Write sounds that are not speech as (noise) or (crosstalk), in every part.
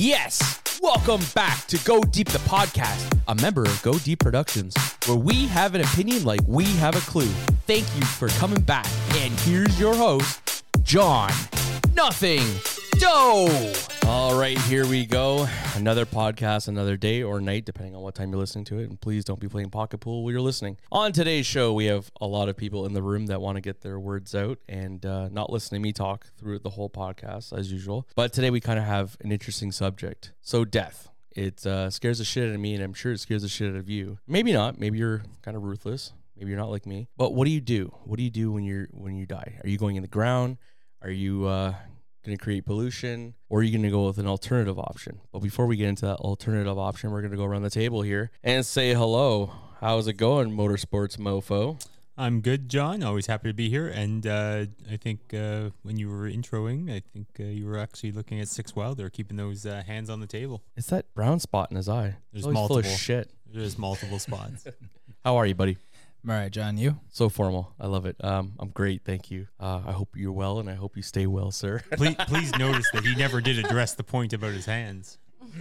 Yes! Welcome back to Go Deep the podcast, a member of Go Deep Productions, where we have an opinion like we have a clue. Thank you for coming back. And here's your host, John Nothing Doe. All right, here we go. Another podcast, another day or night, depending on what time you're listening to it. And please don't be playing pocket pool while you're listening. On today's show, we have a lot of people in the room that want to get their words out and uh, not listen to me talk through the whole podcast as usual. But today we kind of have an interesting subject. So, death. It uh, scares the shit out of me, and I'm sure it scares the shit out of you. Maybe not. Maybe you're kind of ruthless. Maybe you're not like me. But what do you do? What do you do when you're when you die? Are you going in the ground? Are you uh, going to create pollution or are you going to go with an alternative option? But before we get into that alternative option, we're going to go around the table here and say hello. How's it going, Motorsports Mofo? I'm good, John. Always happy to be here. And uh, I think uh, when you were introing, I think uh, you were actually looking at Six Wilder, keeping those uh, hands on the table. It's that brown spot in his eye. There's multiple. shit. There's multiple spots. (laughs) How are you, buddy? All right, John, you? So formal. I love it. Um, I'm great. Thank you. Uh, I hope you're well and I hope you stay well, sir. (laughs) please, please notice that he never did address the point about his hands.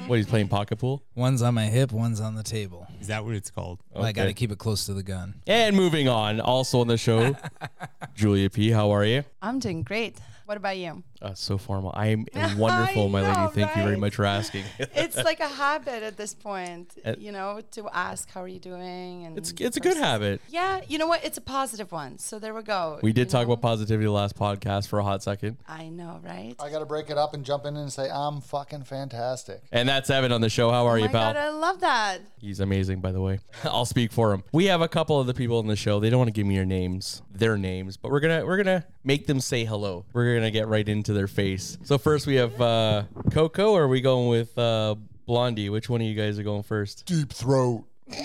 what, he's playing pocket pool? One's on my hip, one's on the table. Is that what it's called? Well, I got to keep it close to the gun. And moving on, also on the show, (laughs) Julia P. How are you? I'm doing great. What about you? Uh, so formal. I am (laughs) wonderful, my lady. know, Thank you very much for asking. (laughs) It's like a habit at this point, Uh, you know, to ask how are you doing and it's it's a good habit. Yeah, you know what? It's a positive one. So there we go. We did talk know? about positivity last podcast for a hot second. I know, right? I got to break it up and jump in and say I'm fucking fantastic. And that's Evan on the show. How are oh you, my pal? god, I love that. He's amazing, by the way. (laughs) I'll speak for him. We have a couple of the people on the show. They don't want to give me your names, their names, but we're gonna we're gonna make them say hello. We're gonna get right into their face. So first we have uh, Coco. Or are we going with uh, Blondie? Which one of you guys are going first? Deep throat. (laughs)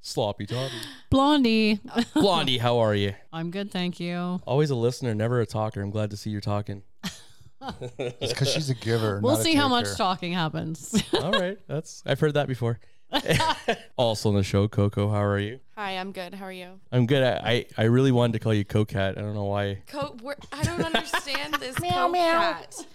Sloppy Toppy. Blondie. (laughs) Blondie, how are you? I'm good, thank you. Always a listener, never a talker. I'm glad to see you're talking. (laughs) It's because she's a giver. We'll not a see how much taker. talking happens. All right, that's I've heard that before. (laughs) also on the show, Coco, how are you? Hi, I'm good. How are you? I'm good. I, I, I really wanted to call you Cocat. I don't know why. Co- we're, I don't understand (laughs) this meow, cat.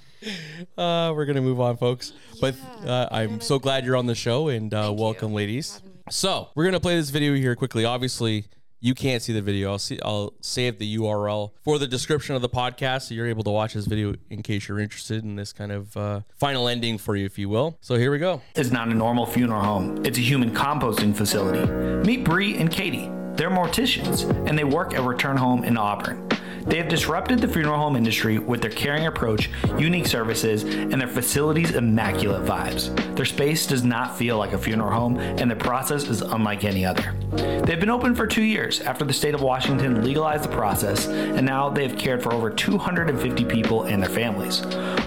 Uh, we're gonna move on, folks. But uh, I'm so glad you're on the show and uh, Thank you welcome, ladies. So we're gonna play this video here quickly. Obviously, you can't see the video. I'll see. I'll save the URL for the description of the podcast, so you're able to watch this video in case you're interested in this kind of uh, final ending for you, if you will. So here we go. is not a normal funeral home. It's a human composting facility. Meet Bree and Katie. They're morticians, and they work at Return Home in Auburn. They have disrupted the funeral home industry with their caring approach, unique services, and their facility's immaculate vibes. Their space does not feel like a funeral home, and the process is unlike any other. They've been open for two years after the state of Washington legalized the process, and now they have cared for over 250 people and their families.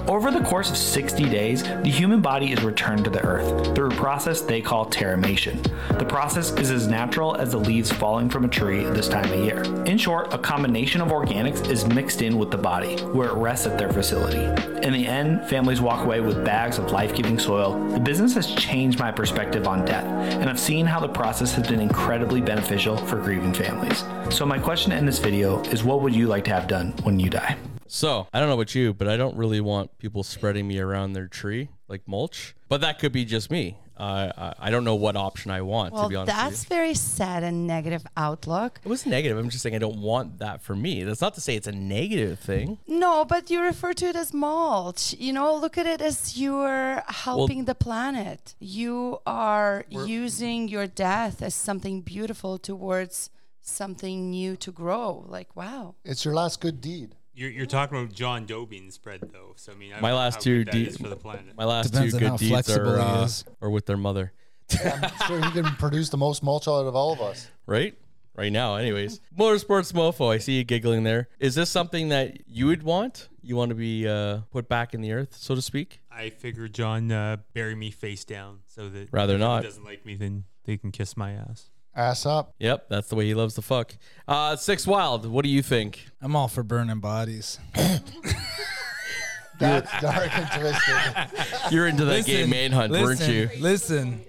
Over the course of 60 days, the human body is returned to the earth through a process they call terramation. The process is as natural as the leaves falling from a tree this time of year. In short, a combination of is mixed in with the body, where it rests at their facility. In the end, families walk away with bags of life giving soil. The business has changed my perspective on death, and I've seen how the process has been incredibly beneficial for grieving families. So, my question in this video is what would you like to have done when you die? So I don't know about you, but I don't really want people spreading me around their tree like mulch. But that could be just me. Uh, I I don't know what option I want Well, to be honest. with you. that's very sad and negative outlook. It was negative. I'm just saying I don't want that for me. That's not to say it's a negative thing. No, but you refer to it as mulch. You know, look at it as you're helping the planet. You are using your death as something beautiful towards something new to grow. Like, wow. It's your last good deed. You're, you're talking about John Doe being spread, though. So, I mean, I My last two good that de- is for the planet. My last Depends two on good how deeds flexible are he uh, is. are with their mother, (laughs) I'm sure he can produce the most mulch out of all of us. right? Right now, anyways. Motorsports mofo. I see you giggling there. Is this something that you would want? You want to be uh, put back in the earth, so to speak? I figure John uh, bury me face down so that Rather if he not. doesn't like me, then they can kiss my ass. Ass up. Yep, that's the way he loves to fuck. Uh, Six Wild. What do you think? I'm all for burning bodies. (laughs) That's dark and twisted. You're into that gay manhunt, weren't you? Listen,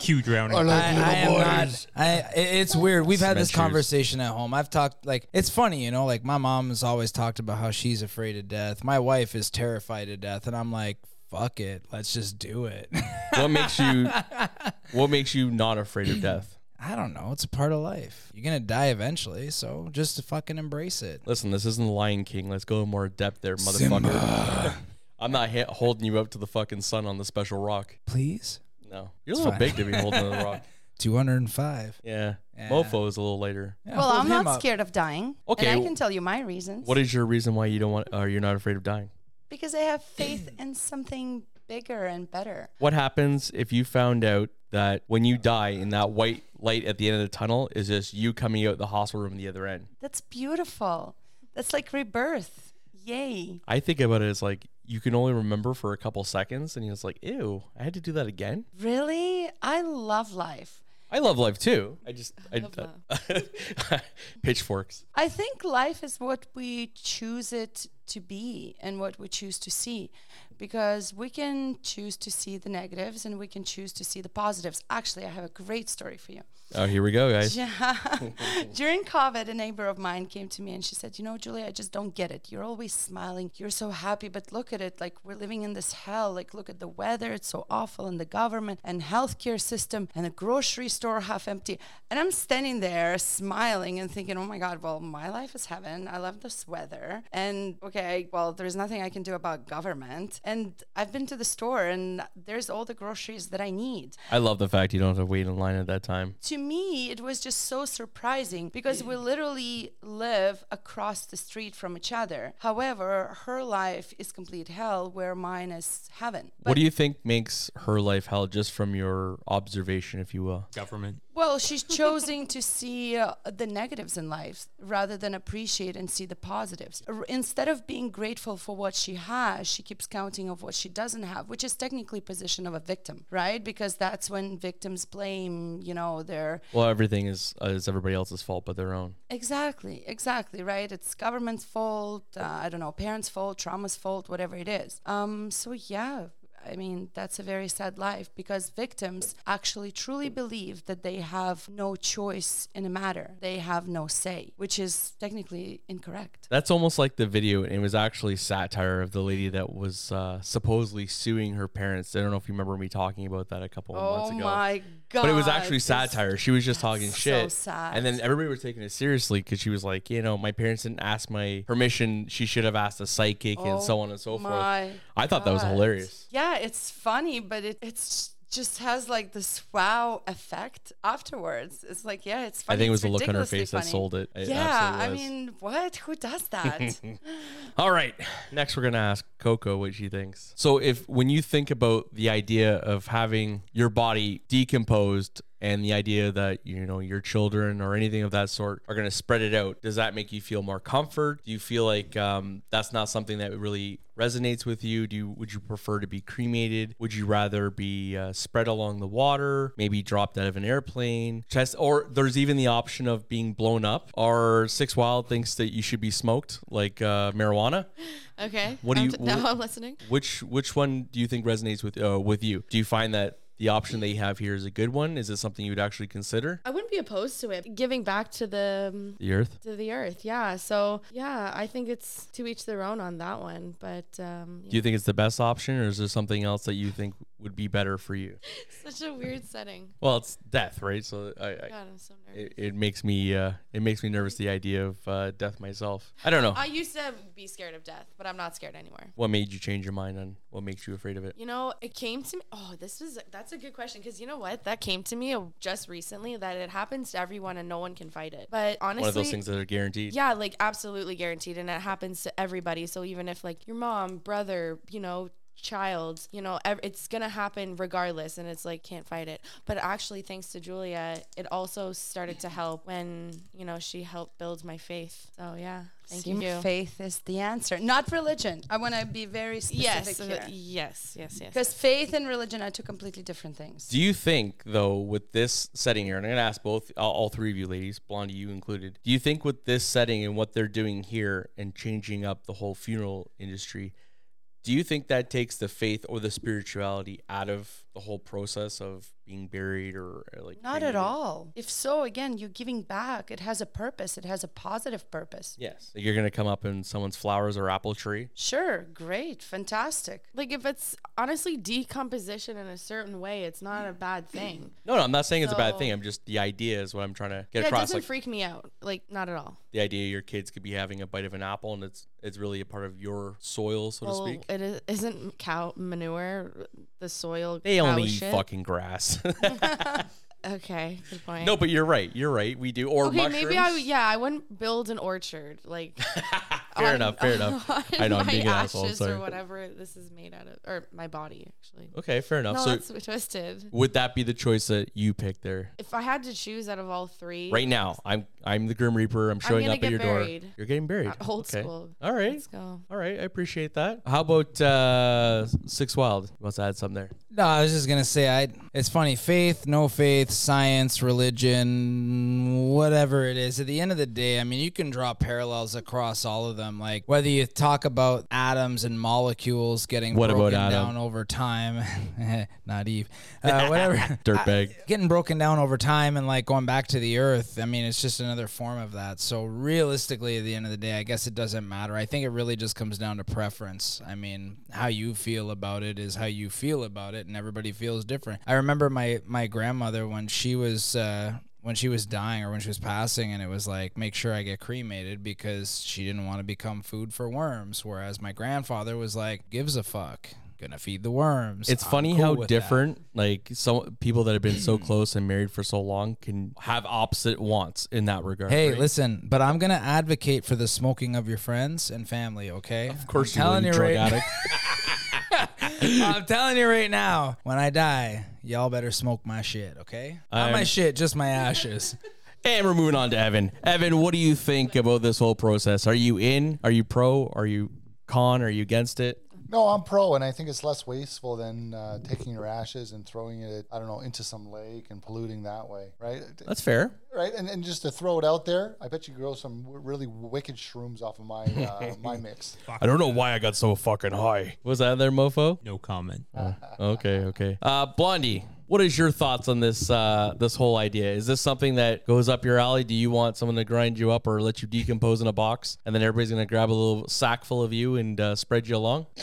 Cue drowning. I I, like I little am not. I. it- It's weird. We've had this Cement conversation at home. I've talked like it's funny, you know. Like my mom has always talked about how she's afraid of death. My wife is terrified of death, and I'm like, fuck it, let's just do it. What makes you (laughs) what makes you not afraid of (clears throat) death? I don't know. It's a part of life. You're gonna die eventually, so just fucking embrace it. Listen, this isn't the Lion King. Let's go in more depth there, motherfucker. (laughs) I'm not ha- holding you up to the fucking sun on the special rock. Please. No, you're a little fine. big to be holding on the rock. (laughs) 205. Yeah, Yeah. Mofo is a little later. Yeah, well, I'm not up. scared of dying. Okay, And I w- can tell you my reasons. What is your reason why you don't want, or you're not afraid of dying? Because I have faith (clears throat) in something bigger and better. What happens if you found out that when you die, in that white light at the end of the tunnel is just you coming out the hospital room the other end? That's beautiful. That's like rebirth. Yay. I think about it as like you can only remember for a couple seconds, and it's like, ew, I had to do that again. Really? I love life. I love life too. I just I, love uh, (laughs) pitchforks. I think life is what we choose it to be and what we choose to see. Because we can choose to see the negatives and we can choose to see the positives. Actually, I have a great story for you. Oh, here we go, guys. Yeah. (laughs) During COVID, a neighbor of mine came to me and she said, You know, Julia, I just don't get it. You're always smiling. You're so happy, but look at it. Like, we're living in this hell. Like, look at the weather. It's so awful. And the government and healthcare system and the grocery store half empty. And I'm standing there smiling and thinking, Oh my God, well, my life is heaven. I love this weather. And okay, well, there's nothing I can do about government. And I've been to the store and there's all the groceries that I need I love the fact you don't have to wait in line at that time. to me, it was just so surprising because we literally live across the street from each other. However, her life is complete hell, where mine is heaven. what do you think makes her life hell, just from your observation, if you will? Government. Well, she's choosing to see uh, the negatives in life rather than appreciate and see the positives. R- Instead of being grateful for what she has, she keeps counting of what she doesn't have, which is technically position of a victim, right? Because that's when victims blame, you know, their Well, everything is uh, is everybody else's fault but their own. Exactly, exactly, right? It's government's fault, uh, I don't know, parents' fault, trauma's fault, whatever it is. Um, so yeah, I mean, that's a very sad life because victims actually truly believe that they have no choice in a matter. They have no say, which is technically incorrect. That's almost like the video. It was actually satire of the lady that was uh, supposedly suing her parents. I don't know if you remember me talking about that a couple of months ago. Oh my god! But it was actually satire. She was just talking so shit. sad. And then everybody was taking it seriously because she was like, you know, my parents didn't ask my permission. She should have asked a psychic and so Oh on and so forth. I thought that was hilarious. Yeah, it's funny, but it it's just has like this wow effect afterwards. It's like, yeah, it's funny. I think it was the look on her face that sold it. It yeah, I mean, what? Who does that? (laughs) All right. Next, we're going to ask Coco what she thinks. So, if when you think about the idea of having your body decomposed and the idea that, you know, your children or anything of that sort are going to spread it out, does that make you feel more comfort? Do you feel like um, that's not something that really resonates with you? Do you, would you prefer to be cremated? Would you rather be uh, spread along the water, maybe dropped out of an airplane? Chest, or there's even the option of being blown up. Or Six Wild thinks that you should be smoked, like uh, marijuana. Okay. What do I'm you- t- now what- (laughs) I'm listening. Which which one do you think resonates with uh, with you? Do you find that the option that you have here is a good one? Is it something you would actually consider? I wouldn't be opposed to it. Giving back to the um, The Earth. to the earth. Yeah. So yeah, I think it's to each their own on that one. But um, Do you think it's the best option, or is there something else that you think would be better for you? (laughs) such a weird setting. Well, it's death, right? So I, I God, I'm so nervous. it, it makes me uh, it makes me nervous the idea of uh, death myself. I don't know. I used to be scared of death, but I'm not scared anymore. what made you change your mind on what makes you afraid of it? You know, it came to me. Oh, this is that's a good question because you know what? That came to me just recently that it happens to everyone and no one can fight it. But honestly, One of those things that are guaranteed. Yeah, like absolutely guaranteed, and it happens to everybody. So even if like your mom, brother, you know, child, you know, ev- it's gonna happen regardless, and it's like can't fight it. But actually, thanks to Julia, it also started to help when you know she helped build my faith. So yeah, thank Seem you. Faith is the answer, not religion. I want to be very specific Yes, uh, here. yes, yes, yes. Because faith and religion are two completely different things. Do you think, though, with this setting here, and I'm going to ask both, all, all three of you ladies, Blondie, you included, do you think with this setting and what they're doing here and changing up the whole funeral industry, do you think that takes the faith or the spirituality out of the whole process of being buried or, or, like Not at all. If so, again, you're giving back. It has a purpose. It has a positive purpose. Yes. You're gonna come up in someone's flowers or apple tree. Sure, great, fantastic. Like if it's honestly decomposition in a certain way, it's not a bad thing. (clears throat) No, no, I'm not saying it's a bad thing. I'm just the idea is what I'm trying to get Yeah, it across. doesn't Like freak me out. Like not at all. the idea your kids could be having a bite of an apple and it's it's really a part of your soil, so well, to speak. it is, isn't cow manure the soil. They only eat shit? fucking grass. (laughs) Okay, good point. no, but you're right. You're right. We do. Or okay, mushrooms. maybe I yeah I wouldn't build an orchard like. (laughs) fair on- enough. (laughs) Fair enough. (laughs) I know I'm my being an asshole. ashes Sorry. or whatever this is made out of, or my body actually. Okay, fair enough. No, so that's twisted. would that be the choice that you picked there? If I had to choose out of all three, Right now, I'm I'm the Grim Reaper. I'm showing gonna up at your buried. door. You're getting buried. Old okay. school. All right. Let's go. All right. I appreciate that. How about uh Six Wild? Wants to add something there? No, I was just gonna say, I. It's funny, faith, no faith, science, religion, whatever it is. At the end of the day, I mean, you can draw parallels across all of them. Like whether you talk about atoms and molecules getting What broken Adam? down over time, (laughs) not Eve, uh, (laughs) whatever. Dirtbag. (laughs) getting broken down over time and like going back to the earth i mean it's just another form of that so realistically at the end of the day i guess it doesn't matter i think it really just comes down to preference i mean how you feel about it is how you feel about it and everybody feels different i remember my my grandmother when she was uh when she was dying or when she was passing and it was like make sure i get cremated because she didn't want to become food for worms whereas my grandfather was like gives a fuck gonna feed the worms It's I'm funny cool how with that. different like some people that have been so close and married for so long can have opposite wants in that regard. Hey, right? listen, but I'm gonna advocate for the smoking of your friends and family. Okay, Of course, I'm you telling you you drug right. addict. (laughs) I'm telling you right now. When I die, y'all better smoke my shit. Okay, not my I'm- shit, just my ashes. (laughs) And we're moving on to Evan. Evan, what do you think about this whole process? Are you in? Are you pro? Are you con? Are you against it? No, I'm pro, and I think it's less wasteful than uh, taking your ashes and throwing it, I don't know, into some lake and polluting that way, right? That's fair. Right, and, and just to throw it out there, I bet you grow some w- really wicked shrooms off of my uh, (laughs) my mix. I don't know why I got so fucking high. Was that there, mofo? No comment. (laughs) Okay, okay. Uh, Blondie, what is your thoughts on this uh, this whole idea? Is this something that goes up your alley? Do you want someone to grind you up or let you decompose in a box, and then everybody's gonna grab a little sack full of you and uh, spread you along? (laughs)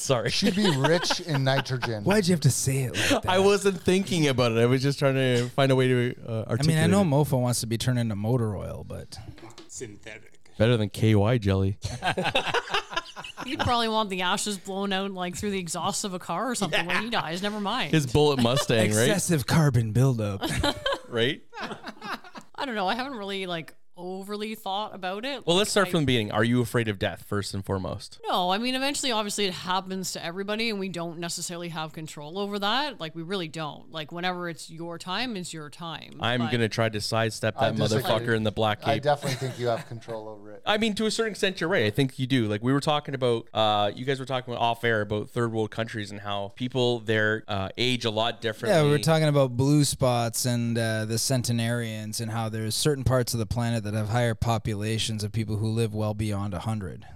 Sorry, She'd be rich in nitrogen. Why'd you have to say it like that? I wasn't thinking about it. I was just trying to find a way to uh, I articulate. mean, I know it. Mofo wants to be turned into motor oil, but Synthetic. better than KY jelly. (laughs) You'd probably want the ashes blown out like through the exhaust of a car or something when he dies. Never mind. His bullet Mustang, right? excessive carbon buildup. Right. (laughs) I don't know. I haven't really like overly thought about it. Well, let's start Like, from the beginning. Are you afraid of death first and foremost? No, I mean, eventually, obviously, it happens to everybody, and we don't necessarily have control over that. Like, we really don't. Like, whenever it's your time, it's your time. I'm But- gonna try to sidestep that motherfucker in the black cape. I definitely think you have control over it. (laughs) I mean, to a certain extent, you're right. I think you do. Like we were talking about, uh, you guys were talking about off air about third world countries and how people there uh, age a lot differently. yeah, we were talking about blue spots and uh, the centenarians and how there's certain parts of the planet that have higher populations of people who live well beyond 100.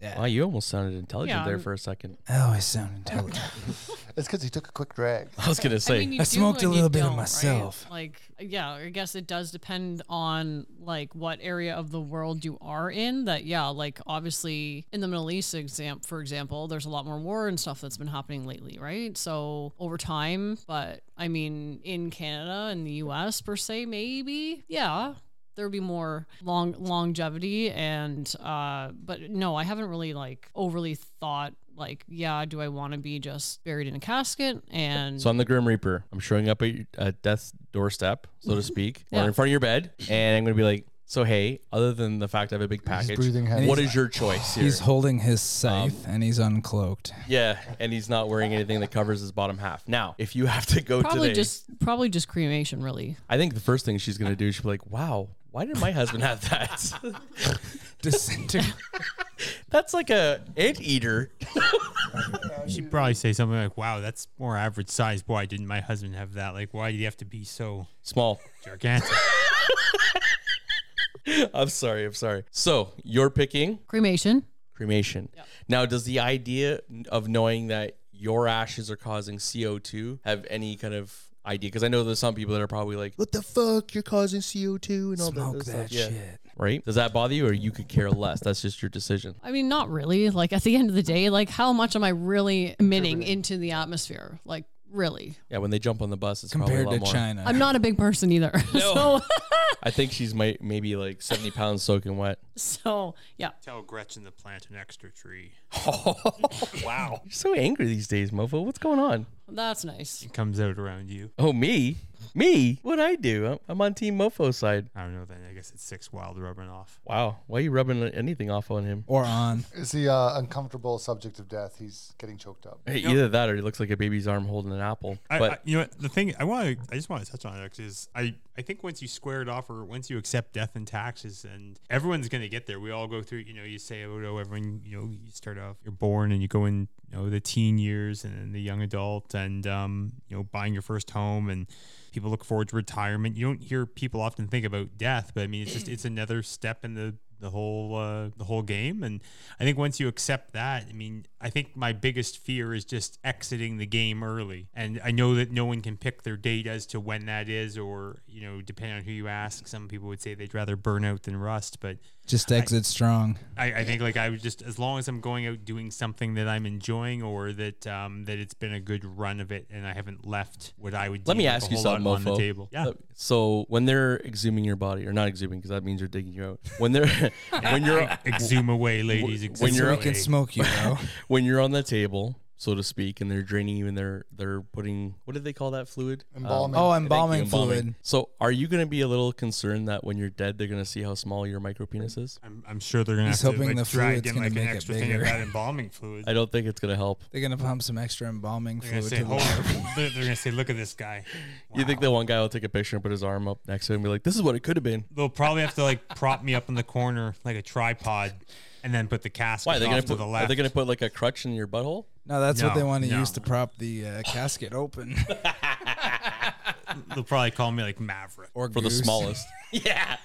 Yeah. Wow, you almost sounded intelligent Yeah, there I'm- for a second. Oh, I sound intelligent. (laughs) It's because he took a quick drag. I was gonna say. I, mean, you I do smoked a and you little bit of don't, right? myself. Like, yeah, I guess it does depend on like what area of the world you are in. That yeah, like obviously in the Middle East, exam for example, there's a lot more war and stuff that's been happening lately, right? So over time, but I mean, in Canada and the U.S. per se, maybe yeah. There would be more long longevity and uh but no, I haven't really like overly thought like yeah, do I want to be just buried in a casket and so I'm the Grim Reaper. I'm showing up at, your, at death's doorstep, so to speak, or in front of your bed, and I'm gonna be like, "So hey, other than the fact I have a big package, breathing heavy. what is your choice here?" He's holding his Um, scythe and he's uncloaked. yeah, and he's not wearing anything that covers his bottom half. Now, if you have to go probably today, just probably just cremation really I think the first thing she's gonna do, she'll be like, "Wow, why did my husband have that?" (laughs) Disintegrate. (laughs) That's like a ant eater. (laughs) She'd probably say something like, "Wow, that's more average size. Why didn't my husband have that? Like, why do you have to be so Small. gigantic?" I'm sorry. I'm sorry. So you're picking cremation cremation. Now, does the idea of knowing that your ashes are causing CO2 have any kind of idea? Because I know there's some people that are probably like, "What the fuck? You're causing CO2 and all Smoke that, that stuff." Yeah. shit. Right? Does that bother you, or you could care less? That's just your decision. I mean, not really. Like at the end of the day, like how much am I really emitting into the atmosphere? Like really? Yeah, when they jump on the bus, it's Compared probably a to more. China. I'm not a big person either. (laughs) so, I think she's might maybe like 70 pounds soaking wet. so yeah. Tell Gretchen to plant an extra tree. (laughs) wow. You're so angry these days, mofo. What's going on? That's nice. It comes out around you. Oh, me? Me? What'd I do? I'm, I'm on Team Mofo's side. I don't know. Then I guess it's six wild rubbing off. Wow. Why are you rubbing anything off on him? or on. Is he uh, uncomfortable subject of death? He's getting choked up. Hey, Either that or he looks like a baby's arm holding an apple. I, But I, you know what? The thing I want to, I just want to touch on it actually is I, I think once you square it off or once you accept death and taxes and everyone's going to get there. We all go through, you know, you say, oh, no, everyone, you know, you start off, you're born and you go in, know, the teen years and the young adult and, um, you know, buying your first home and people look forward to retirement. You don't hear people often think about death, but I mean, it's just, it's another step in the, the whole uh, the whole game and I think once you accept that I mean I think my biggest fear is just exiting the game early and I know that no one can pick their date as to when that is or you know depending on who you ask some people would say they'd rather burn out than rust but Just exit strong. I, I think like I would just as long as I'm going out doing something that I'm enjoying or that um, that it's been a good run of it and I haven't left what I would let me ask you something, lot on the mofo. table yeah So when they're exhuming your body, or not exhuming, because that means you're digging you out. When they're when you're (laughs) exhume away ladies when you're- we away. can smoke you, bro. when you're on the table, so to speak, and they're draining you and they're they're putting what do they call that fluid? Um, embalming. oh, Thank you, embalming fluid. So are you going to be a little concerned that when you're dead, they're going to see how small your micro penis is? I'm, I'm sure they're gonna He's have to hoping like, the drag fluid's in gonna like an make it extra thing of bigger. that embalming fluid. I don't think it's going to help. They're gonna pump some extra embalming They're gonna fluid say, to the "Hold- (laughs) they're they're gonna say, look at this guy. You think the one guy will take a picture and put his arm up next to him and be like, "This is what it could have been." They'll probably have to like prop me up in the corner like a tripod, and then put the casket Why are they going to to put? the Are left. they going to put like a crutch in your butthole? No, that's what No, they want to no. use to prop the uh, casket open. (laughs) They'll probably call me like Maverick. or For the smallest. (laughs) yeah.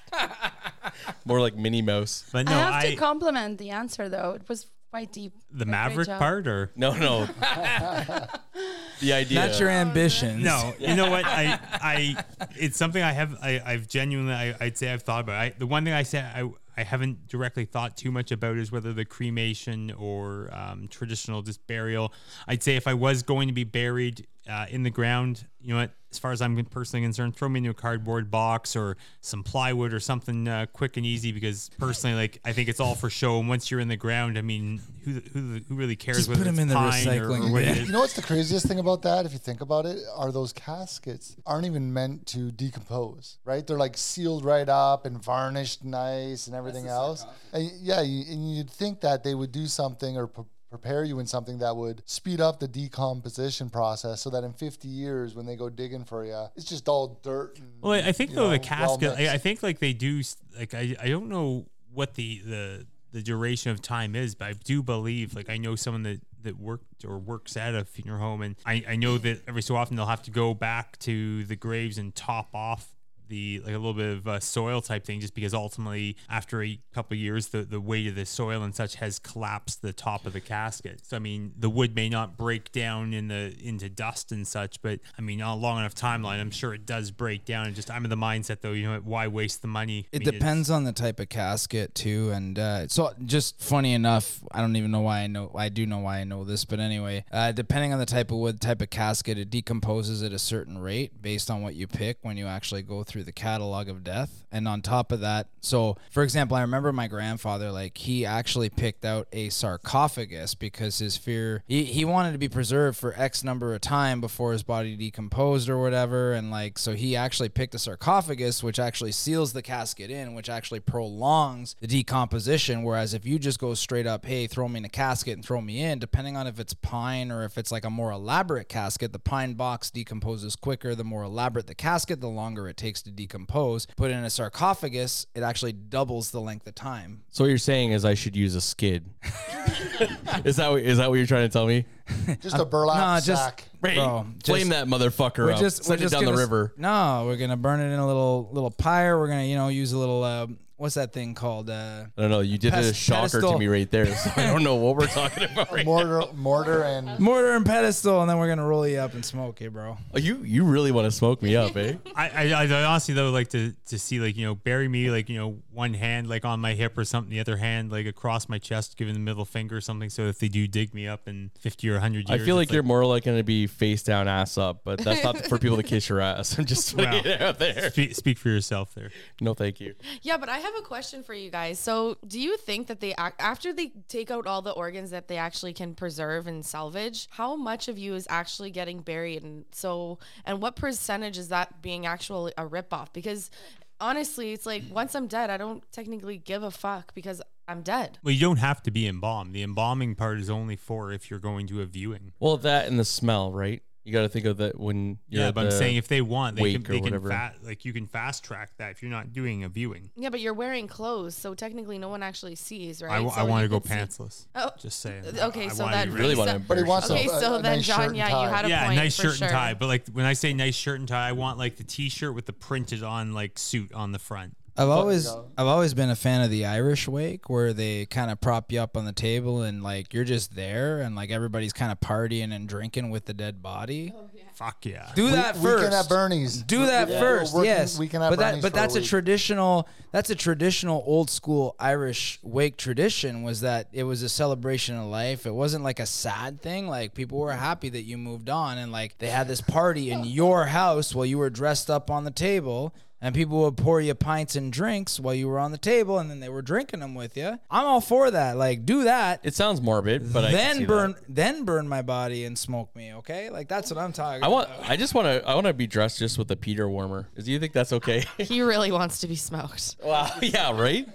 More like Minnie Mouse. But no, I have I, to compliment the answer though. It was quite deep. the Great Maverick job. part, or No, no. (laughs) the idea. Not your ambitions. no? You know what? I, I, it's something I have. I, I've genuinely, I, I'd say I've thought about. I, the one thing I said I, I haven't directly thought too much about is whether the cremation or um, traditional just burial. I'd say if I was going to be buried uh, in the ground, you know what? As far as I'm personally concerned, throw me into a cardboard box or some plywood or something uh, quick and easy. Because personally, like I think it's all for show. And once you're in the ground, I mean, who who, who really cares Just whether put 'em it's in the pine or, recycling or what it bin. is? You know what's the craziest thing about that? If you think about it, are those caskets aren't even meant to decompose, right? They're like sealed right up and varnished nice and everything else. And yeah, you, and you'd think that they would do something or pre- prepare you in something that would speed up the decomposition process, so that in 50 years, when they go digging for you, it's just all dirt. And, Well, I think though know, the well casket, I, I think like they do, like I, I don't know what the the the duration of time is, but I do believe, like I know someone that that worked or works at a funeral home, and I I know that every so often they'll have to go back to the graves and top off the like a little bit of uh, soil type thing just because ultimately after a couple of years the, the weight of the soil and such has collapsed the top of the casket so i mean the wood may not break down in the into dust and such but i mean on a long enough timeline i'm sure it does break down and just i'm in the mindset though you know why waste the money I It mean, depends on the type of casket too, and uh, so just funny enough, I don't even know why I know. I do know why I know this, but anyway, uh, depending on the type of wood, type of casket, it decomposes at a certain rate based on what you pick when you actually go through the catalog of death. And on top of that, so for example, I remember my grandfather, like he actually picked out a sarcophagus because his fear he, he wanted to be preserved for X number of time before his body decomposed or whatever, and like so he actually picked a sarcophagus, which actually seals the casket in, which actually prolongs the decomposition. Whereas if you just go straight up, hey, throw me in a casket and throw me in, depending on if it's pine or if it's like a more elaborate casket, the pine box decomposes quicker. The more elaborate the casket, the longer it takes to decompose. Put in a sarcophagus, it actually doubles the length of time. So what you're saying is I should use a skid. (laughs) is that what, is that what you're trying to tell me? (laughs) just a burlap Nah, just- sack. Right. Bro, Flame just- that motherfucker We're up. just Send we're it just down the gonna- river. No, we're gonna burn it in a little little pyre. We're gonna you know use a little uh, what's that thing called? Uh, I don't know. You did a shocker pedestal. to me right there. So I don't know what we're talking (laughs) about right now. mortar, mortar, and (laughs) mortar and pedestal, and then we're gonna roll you up and smoke you, bro. Oh, you you really want to smoke me up, eh? (laughs) I, I, I honestly though like to to see like you know bury me like you know one hand like on my hip or something, the other hand like across my chest, giving the middle finger or something. So if they do dig me up in fifty or hundred years, I feel like you're more like going to be face down, ass up, but that's not for people to kiss your ass. I'm just putting Wow. it out there. Speak, speak for yourself there. No, thank you. Yeah, but I have a question for you guys. So, do you think that they ac- after they take out all the organs that they actually can preserve and salvage, how much of you is actually getting buried and so and what percentage is that being actually a ripoff? Because honestly, it's like once I'm dead, I don't technically give a fuck because I'm dead. Well, you don't have to be embalmed. The embalming part is only for if you're going to a viewing. Well, that and the smell, right? You got to think of that when you're Yeah, at but I'm the saying if they want, they can, wake or they can whatever. fa- like you can fast track that if you're not doing a viewing. Yeah, but you're wearing clothes, so technically no one actually sees, right? I, So want to go could see- pantsless. Oh, just saying. (laughs) okay, I so wanna that be really ready. want to. but he wants Okay, a, so a then nice John, shirt and yeah, you tie. had a yeah, point nice for shirt sure. and tie. But like when I say nice shirt and tie, I want like the t-shirt with the printed on like suit on the front. I've always go. I've always been a fan of the Irish wake where they kind of prop you up on the table and like you're just there and like everybody's kind of partying and drinking with the dead body. Oh, Fuck yeah. Do that first. Weekend at Bernie's. Do that Yeah, first, working yes. Weekend at but that, Bernie's but for a that's a, traditional. That's a traditional old school Irish wake tradition. Was that it was a celebration of life. It wasn't like a sad thing. Like people were happy that you moved on, and like they had this party in your house while you were dressed up on the table. And people would pour you pints and drinks while you were on the table, and then they were drinking them with you. I'm all for that. Like, do that. It sounds morbid, but I can then see burn, that. then burn my body and smoke me. Okay, like that's what I'm talking. I want. about. I just want to. I want to be dressed just with a Peter warmer. Do you think that's okay? (laughs) He really wants to be smoked. wow. Yeah. Right.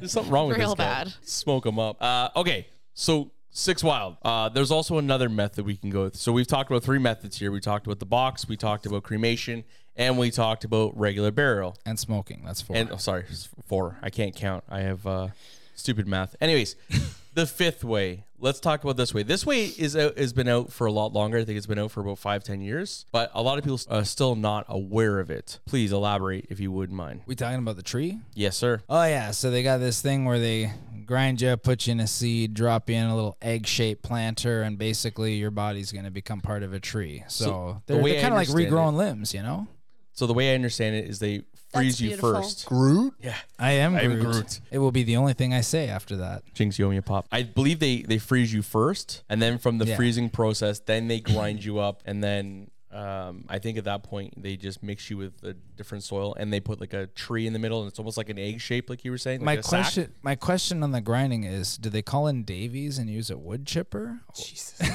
There's something wrong with Real this guy. bad. Smoke him up. Uh, okay. So six wild. Uh, there's also another method we can go with. So we've talked about three methods here. We talked about the box. We talked about cremation, and we talked about regular burial. and smoking. That's four. And oh, sorry, four. I can't count. I have uh, stupid math. Anyways, (laughs) the fifth way. Let's talk about this way. This way is out, has been out for a lot longer. I think it's been out for about five, ten years. But a lot of people are still not aware of it. Please elaborate if you wouldn't mind. we talking about the tree? Yes, sir. Oh yeah, so they got this thing where they grind you, put you in a seed, drop you in a little egg-shaped planter, and basically your body's gonna become part of a tree. So, the they're, way they're kind of like regrowing limbs, you know. So the way I understand it is they freeze you beautiful. first. Groot. I am I am Groot. Groot. It will be the only thing I say after that. Jinx, you owe me a pop. I believe they they freeze you first, and then from the Yeah. freezing process, then they grind you up, and then um, I think at that point they just mix you with a different soil, and they put like a tree in the middle, and it's almost like an egg shape, like you were saying. my like a sack. question, my question on the grinding is: Do they call in Davies and use a wood chipper? Jesus. (laughs)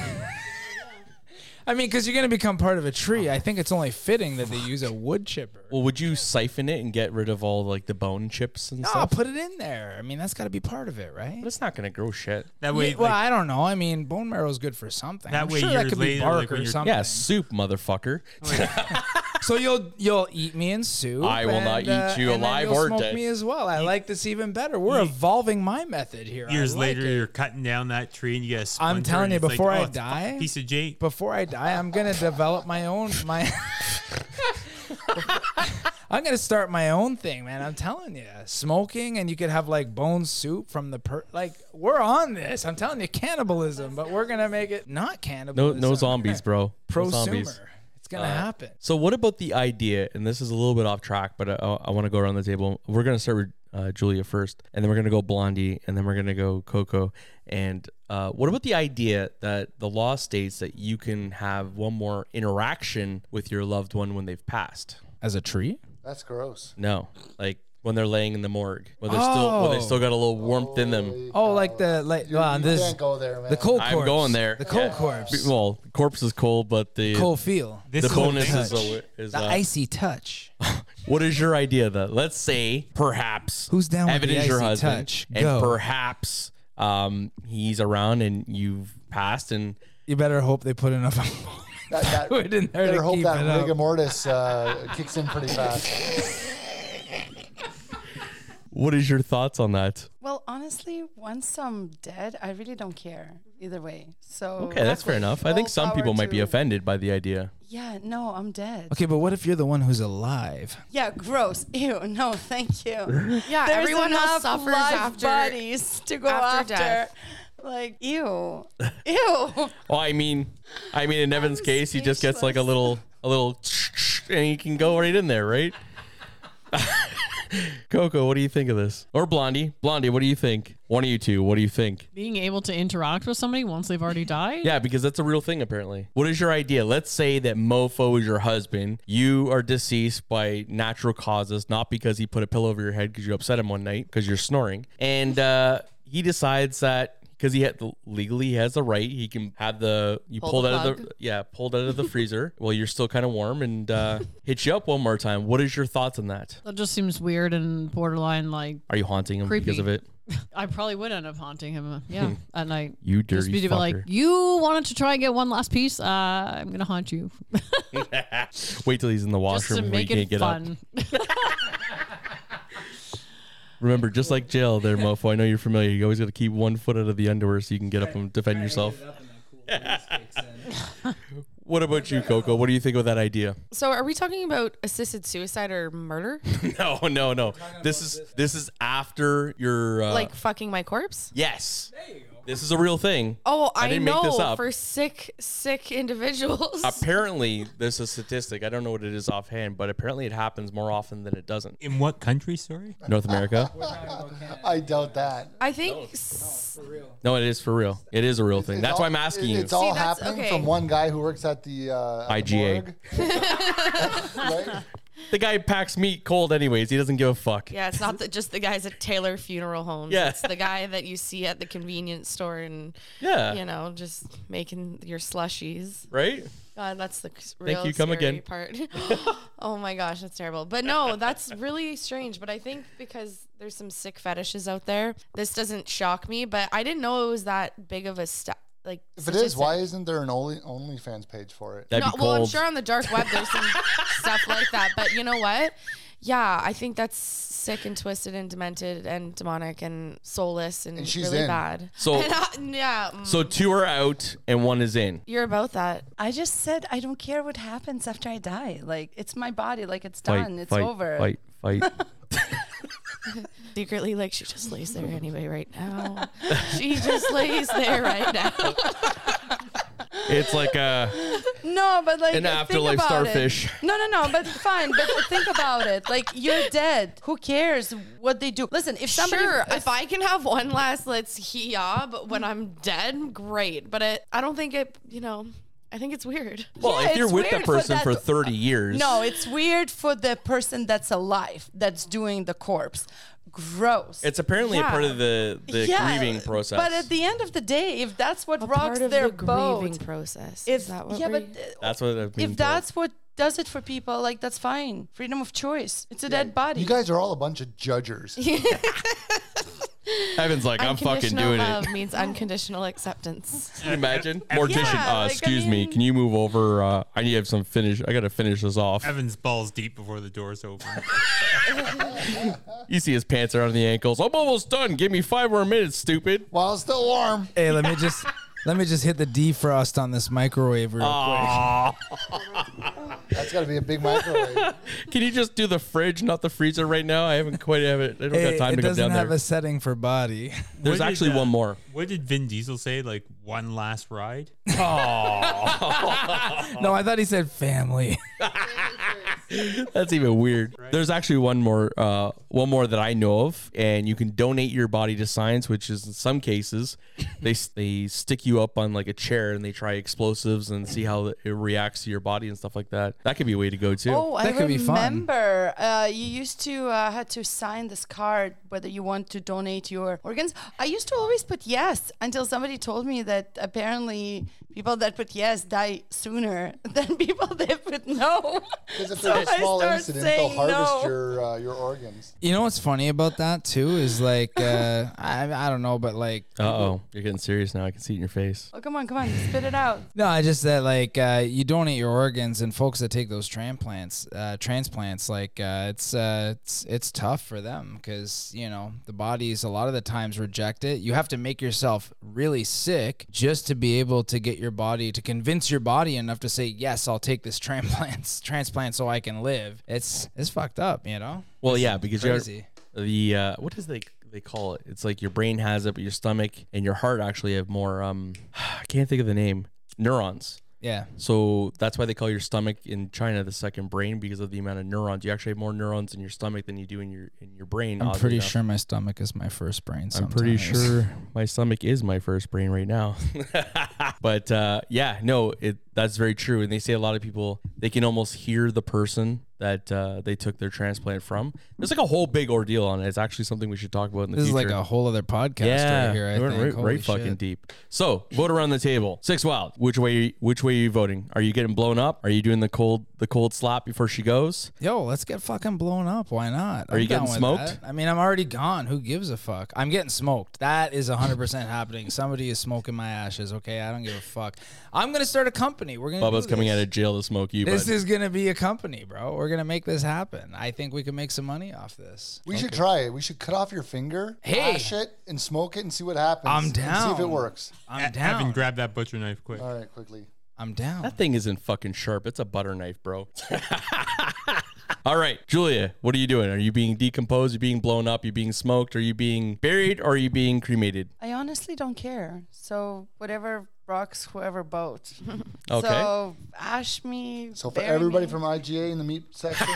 I mean, because you're gonna become part of a tree. I think it's only fitting that they use a wood chipper. Well, would you siphon it and get rid of all like the bone chips and stuff? No, stuff? put it in there. I mean, that's got to be part of it, right? But it's not gonna grow shit. That way, Yeah, well, like, I don't know. I mean, bone marrow is good for something. That I'm way sure that years could be later, bark like, when or you're- something. Yeah, soup, motherfucker. (laughs) So you'll you'll eat me in soup. I will not and, eat uh, you and then alive you'll or smoke dead. me as well. I like this even better. We're evolving my method here. I years like later, it. you're cutting down that tree and you get a splinter. I'm telling and you, it's like, before oh, I it's a fucking die- piece of jade. before I die, I'm gonna develop my own my. (laughs) I'm gonna start my own thing, man. I'm telling you, smoking, and you could have like bone soup from the per. Like we're on this. I'm telling you, cannibalism, but we're gonna make it not cannibalism. no zombies, bro. No zombies. It's gonna happen. So, what about the idea? And this is a little bit off track, but uh, I, I want to go around the table. We're gonna start with uh, Julia first, and then we're gonna go Blondie, and then we're gonna go Coco. And uh, what about the idea that the law states that you can have one more interaction with your loved one when they've passed? As a tree. That's gross. No, like when they're laying in the morgue, when they're still when they still got a little warmth in them. Oh, like the like You, well, you this can't go there, man. the cold corpse. I'm going there. The cold Yeah. corpse. Well, corpse is cold, but the cold feel. This the whole bonus thing- is, uh, is The uh, icy touch. (laughs) What is your idea though? Let's say perhaps Who's down with Evan the is your icy husband, touch? and Go. perhaps um, he's around and you've passed, and You better hope they put enough that, that, (laughs) fluid in there better to hope keep that it up. rigor mortis uh, kicks in pretty fast. What is your thoughts on that? Well, honestly, once I'm dead, I really don't care either way. So Okay, that's fair enough. I think some people might be offended by the idea. Yeah, no, I'm dead. Okay, but what if you're the one who's alive? Yeah, gross. (laughs) Ew. No, thank you. (laughs) Yeah, There's everyone else enough suffers live after bodies to go after after. death. Like, ew, ew. (laughs) Well, I mean, I mean, in Evan's case, he just gets like a little, a little, and he can go right in there, right? Coco, what do you think of this? Or Blondie, Blondie, what do you think? One of you two, what do you think? Being able to interact with somebody once they've already died. Yeah, because that's a real thing apparently. What is your idea? Let's say that Mofo is your husband. You are deceased by natural causes, not because he put a pillow over your head because you upset him one night because you're snoring. And uh, he decides that because he had the, legally he has the right, he can have the you Pull pulled the out of the plug. yeah pulled out of the (laughs) freezer while you're still kind of warm and uh, (laughs) hit you up one more time. What is your thoughts on that? That just seems weird and borderline like Are you haunting him because Creepy. of it? (laughs) I probably would end up haunting him. uh, Yeah, at night. You Just be fucker. like, you wanted to try and get one last piece. Uh, I'm gonna haunt you Wait till he's in the just to washroom where he make can't it get up. fun. Remember, just like jail, there, Mofo. I know you're familiar. You always got to keep one foot out of the underwear so you can get up and defend yourself. (laughs) What about you, Coco? What do you think of that idea? So, are we talking about assisted suicide or murder? (laughs) No, no, no. This is this is after your uh, like fucking my corpse? yes. This is a real thing. Oh, I I, didn't make know this up. for sick, sick individuals. (laughs) Apparently, this is a statistic. I don't know what it is offhand, but apparently it happens more often than it doesn't. In what country? Sorry. North America? (laughs) I doubt that. I think. s- No, it is for real. It is a real thing. It's That's all- why I'm asking it- you. It's all See, happening okay. from one guy who works at the uh, at IGA. morgue. (laughs) right? The guy packs meat cold anyways. He doesn't give a fuck. Yeah, it's not the, just the guys at Taylor Funeral Homes. Yeah. It's the guy that you see at the convenience store and, Yeah. you know, just making your slushies. Right? God, that's the real you. Come scary again. part. (laughs) (laughs) oh my gosh, that's terrible. But no, that's really strange. But I think because there's some sick fetishes out there, this doesn't shock me. But I didn't know it was that big of a st- like. If it is, why isn't there an only OnlyFans page for it? That'd No, be well, I'm sure on the dark web there's some (laughs) stuff like that. But you know what? Yeah, I think that's sick and twisted and demented and demonic and soulless and, And she's really in. bad. So- (laughs) And I- yeah, mm, So two are out and one is in. you're about that. I just said I don't care what happens after I die. Like it's my body. Like it's Fight, done. It's fight, over. Fight, fight. (laughs) Secretly, like she just lays there anyway right now. (laughs) she just lays there right now. It's like a (laughs) No, but like An afterlife starfish. It. No, no, no. But fine. But think about it. Like you're dead. Who cares what they do? Listen, if somebody, sure, if I can have one last let's hee when I'm dead, great. But it, I don't think it. You know, I think it's weird. well, Yeah, if you're with that weird for person that for 30 years. no, it's weird for the person that's alive that's doing the corpse. Gross. It's apparently a part of the the Yeah, grieving process. But at the end of the day, if that's what A rocks part of their the grieving boat, process. if Is that what yeah, but uh, that's what I've been if told. that's what does it for people, like that's fine. Freedom of choice. It's a dead body. You guys are all a bunch of judgers. (laughs) (laughs) Evan's like, I'm fucking Unconditional doing love it. means unconditional acceptance. Can you imagine? Mortician, Yeah, uh, like, I excuse me. mean- Can you move over? Uh, I need to have some finish. I got to finish this off. Evan's balls deep before the door's open. (laughs) (laughs) You see his pants around the ankles. I'm almost done. Give me five more minutes, stupid. While it's still warm. Hey, let me just (laughs) let me just hit the defrost on this microwave real Aw. (laughs) That's got to be a big microwave. (laughs) Can you just do the fridge, not the freezer right now? I haven't quite have it. I don't quick. Hey, got time it to go doesn't down have there. a setting for body. There's What did, actually uh, one more. What did Vin Diesel say? Like one last ride? (laughs) No, I thought he said family. (laughs) That's even weird. There's actually one more, uh, one more that I know of, and you can donate your body to science, which is in some cases they they stick you up on like a chair and they try explosives and see how it reacts to your body and stuff like that. That could be a way to go too. Oh, I That could be fun. remember. Uh, you used to uh, had to sign this card whether you want to donate your organs. I used to always put yes until somebody told me that apparently people that put yes die sooner (laughs) than people that put no. Because if So they're a small start incident, they'll harvest no. your uh, your organs. You know what's funny about that too is like uh, (laughs) I I don't know, but like Uh oh, you're getting serious now. I can see it in your face. Oh, come on, come on, spit it out. No, I just that like uh, you donate your organs, and folks that take those transplants, uh, transplants, like uh, it's uh, it's it's tough for them because you know the bodies a lot of the times reject it. You have to make yourself really sick just to be able to get your body to convince your body enough to say yes, I'll take this (laughs) transplants transplant so I can live. It's it's fucked up, you know. Well, yeah, because you're Crazy. the uh, what is they they call it? It's like your brain has it, but your stomach and your heart actually have more. Um, (sighs) I can't think of the name. Neurons. Yeah. So that's why they call your stomach in China the second brain because of the amount of neurons. You actually have more neurons in your stomach than you do in your in your brain. I'm pretty enough. sure my stomach is my first brain. I'm pretty sure (laughs) my stomach is my first brain right now. (laughs) but uh, yeah, no, it that's very true. And they say a lot of people they can almost hear the person that uh, they took their transplant from. There's like a whole big ordeal on it. It's actually something we should talk about in the This is like a whole other podcast yeah, right here. I we went think. right, right fucking deep. So vote around the table. Six wild. Which way? Which way are you voting? Are you getting blown up? Are you doing the cold the cold slap before she goes? Yo, let's get fucking blown up. Why not? Are you getting smoked? that. I mean, I'm already gone. Who gives a fuck? I'm getting smoked. That is 100% happening. Somebody is smoking my ashes, okay? I don't give a fuck. I'm going to start a company. We're to Bubba's coming out of jail to smoke you. This bud. is going to be a company, bro. We're going to make this happen. I think we can make some money off this. We should try it. We should cut off your finger, Hey. hash it, and smoke it and see what happens. I'm and see if it works. I'm E- down. Evan, grab that butcher knife quick. All right, quickly. I'm down. That thing isn't fucking sharp. It's a butter knife, bro. (laughs) All right, Julia, what are you doing? Are you being decomposed? Are you being blown up? Are you being smoked? Are you being buried? Or are you being cremated? I honestly don't care. So whatever rocks whoever boat. (laughs) Okay. So ash me. So for bury everybody me. from IGA in the meat section, (laughs)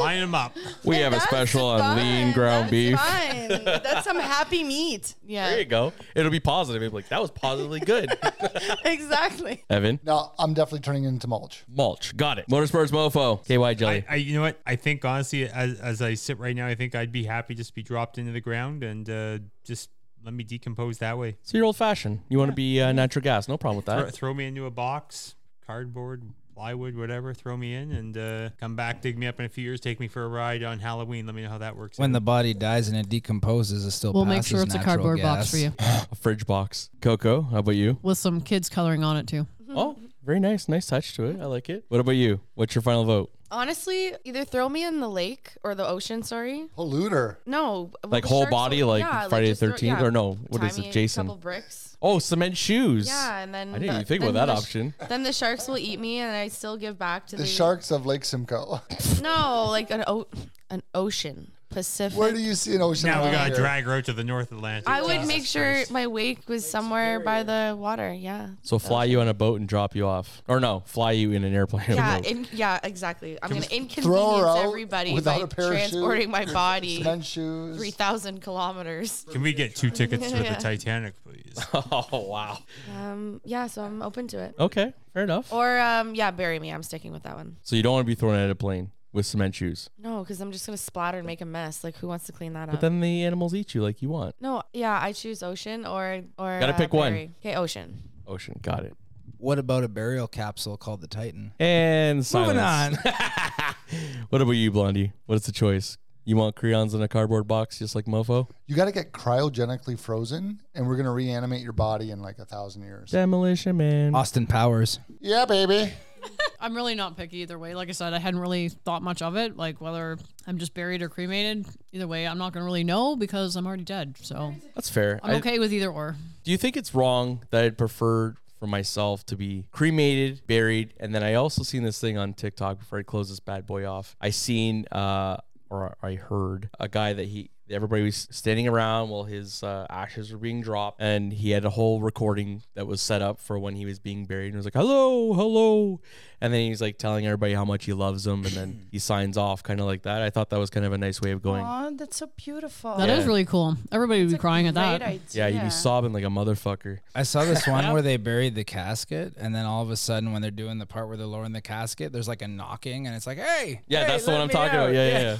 Line them up. we have a That's special on fine. lean ground That's beef. Fine. That's some happy meat. Yeah. There you go. It'll be positive. It'll be like, that was positively good. (laughs) exactly. Evan, no, I'm definitely turning into mulch. mulch. Got it. Motorsports Mofo. KY Jelly. I, I, you know what? I think honestly, as, as I sit right now, I think I'd be happy just to be dropped into the ground and uh, just let me decompose that way. so you're old fashioned. You want to be uh, natural gas. No problem with that. throw me into a box, cardboard, plywood, whatever. Throw me in and uh, come back, dig me up in a few years, take me for a ride on Halloween. Let me know how that works. when out. the body dies and it decomposes, it still We'll make sure it's a natural cardboard box for you (gasps) A fridge box. Coco, how about you? with some kids coloring on it too. Oh, very nice. Nice touch to it. I like it. What about you? What's your final vote? Honestly, either throw me in the lake or the ocean. Sorry. Polluter. No. well, Like the whole sharks body, will- like yeah, Friday the just throw- 13th? yeah, Or no, What is tie is it, Jason? Couple bricks. Oh, cement shoes. Yeah, and then I didn't the- even think about then that the sh- option. (laughs) Then the sharks will eat me, and I still give back to The the, sharks of Lake Simcoe. (laughs) No, like an o- an ocean, Pacific. Where do you see an ocean? now we gotta drag her to the North Atlantic. I would Jesus make sure Christ. my wake was somewhere by the water. Yeah. So fly you on a boat and drop you off, or no, fly you in an airplane. or Yeah, boat. in, yeah, exactly. I'm gonna inconvenience out everybody without by a parachute, transporting my body (laughs) Cement shoes. three thousand kilometers. Can we get two tickets to Yeah. the (laughs) Titanic, please? (laughs) oh wow. Um, yeah, so I'm open to it. Okay, fair enough. Or um, yeah, bury me. I'm sticking with that one. So you don't want to be thrown out of a plane with cement shoes, No, because I'm just gonna splatter and make a mess. Like, who wants to clean that up? but then the animals eat you like you want. no, yeah, I choose ocean or or Gotta uh, pick one. Okay, ocean. Ocean, got it. What about a burial capsule called the Titan? And silence. Moving on. (laughs) (laughs) what about you, Blondie? What's the choice? You want crayons in a cardboard box, just like Mofo? You got to get cryogenically frozen, and we're gonna reanimate your body in like a thousand years. Demolition Man. Austin Powers. Yeah, baby. (laughs) I'm really not picky either way. Like I said, I hadn't really thought much of it. Like whether I'm just buried or cremated. Either way, I'm not gonna really know because I'm already dead. So That's fair. I'm I- okay with either or. Do you think it's wrong that I'd prefer for myself to be cremated, buried, and then I also seen this thing on TikTok before I close this bad boy off. I seen uh or I heard a guy that he everybody was standing around while his uh, ashes were being dropped and he had a whole recording that was set up for when he was being buried and it was like hello hello and then he's like telling everybody how much he loves them and then (clears throat) he signs off kind of like that i thought that was kind of a nice way of going Aw, that's so beautiful. That is Yeah. really cool. Everybody would be crying at that. yeah he'd be sobbing like a motherfucker I saw this one where (laughs) they buried the casket, and then all of a sudden, when they're doing the part where they're lowering the casket, there's like a knocking, and it's like, "Hey, Yeah, hey, that's the one I'm talking out." about. Yeah, yeah. yeah.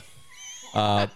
Uh,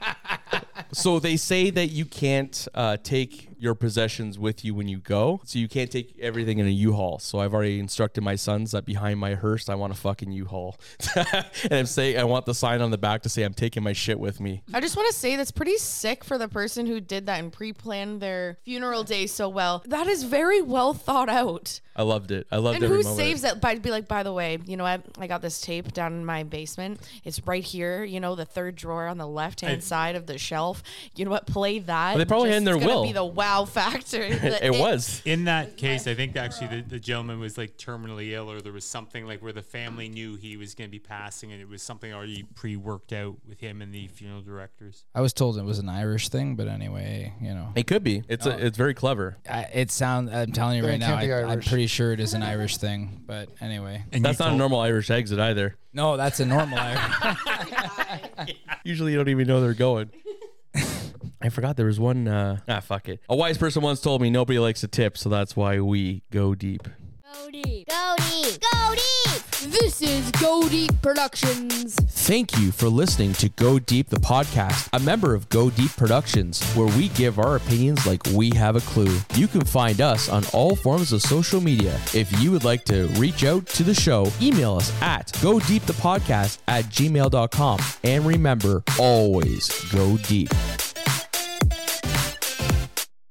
so they say that you can't uh, take your possessions with you when you go. So you can't take everything in a U-Haul. So I've already instructed my sons that behind my hearse, I want a fucking U-Haul. (laughs) and I'm saying I want the sign on the back to say I'm taking my shit with me. I just want to say that's pretty sick for the person who did that and pre-planned their funeral day so well. That is very well thought out. I loved it. I loved it. And every who moment. saves it? By be like, by the way, you know, I, I got this tape down in my basement. It's right here. You know, the third drawer on the left hand side of the shelf. You know what? Play that. Well, they probably had in their it's will. Be the wow factor. (laughs) it, it was. In that case, I think actually the, the gentleman was like terminally ill, or there was something like where the family knew he was going to be passing, and it was something already pre-worked out with him and the funeral directors. I was told it was an Irish thing, but anyway, you know, It could be. It's a, oh. it's very clever. I, it sounds. I'm telling you Then right now, I, I'm pretty sure it is an Irish thing. But anyway, And That's you not a normal Irish exit either. no, that's a normal Irish. (laughs) Usually you don't even know they're going. I forgot there was one. Uh, ah, fuck it. A wise person once told me nobody likes a tip, so that's why we go deep. Go deep. Go deep. Go deep. This is Go Deep Productions. Thank you for listening to Go Deep, the podcast, a member of Go Deep Productions, where we give our opinions like we have a clue. You can find us on all forms of social media. If you would like to reach out to the show, email us at go deep the podcast at gmail.com. And remember, always go deep.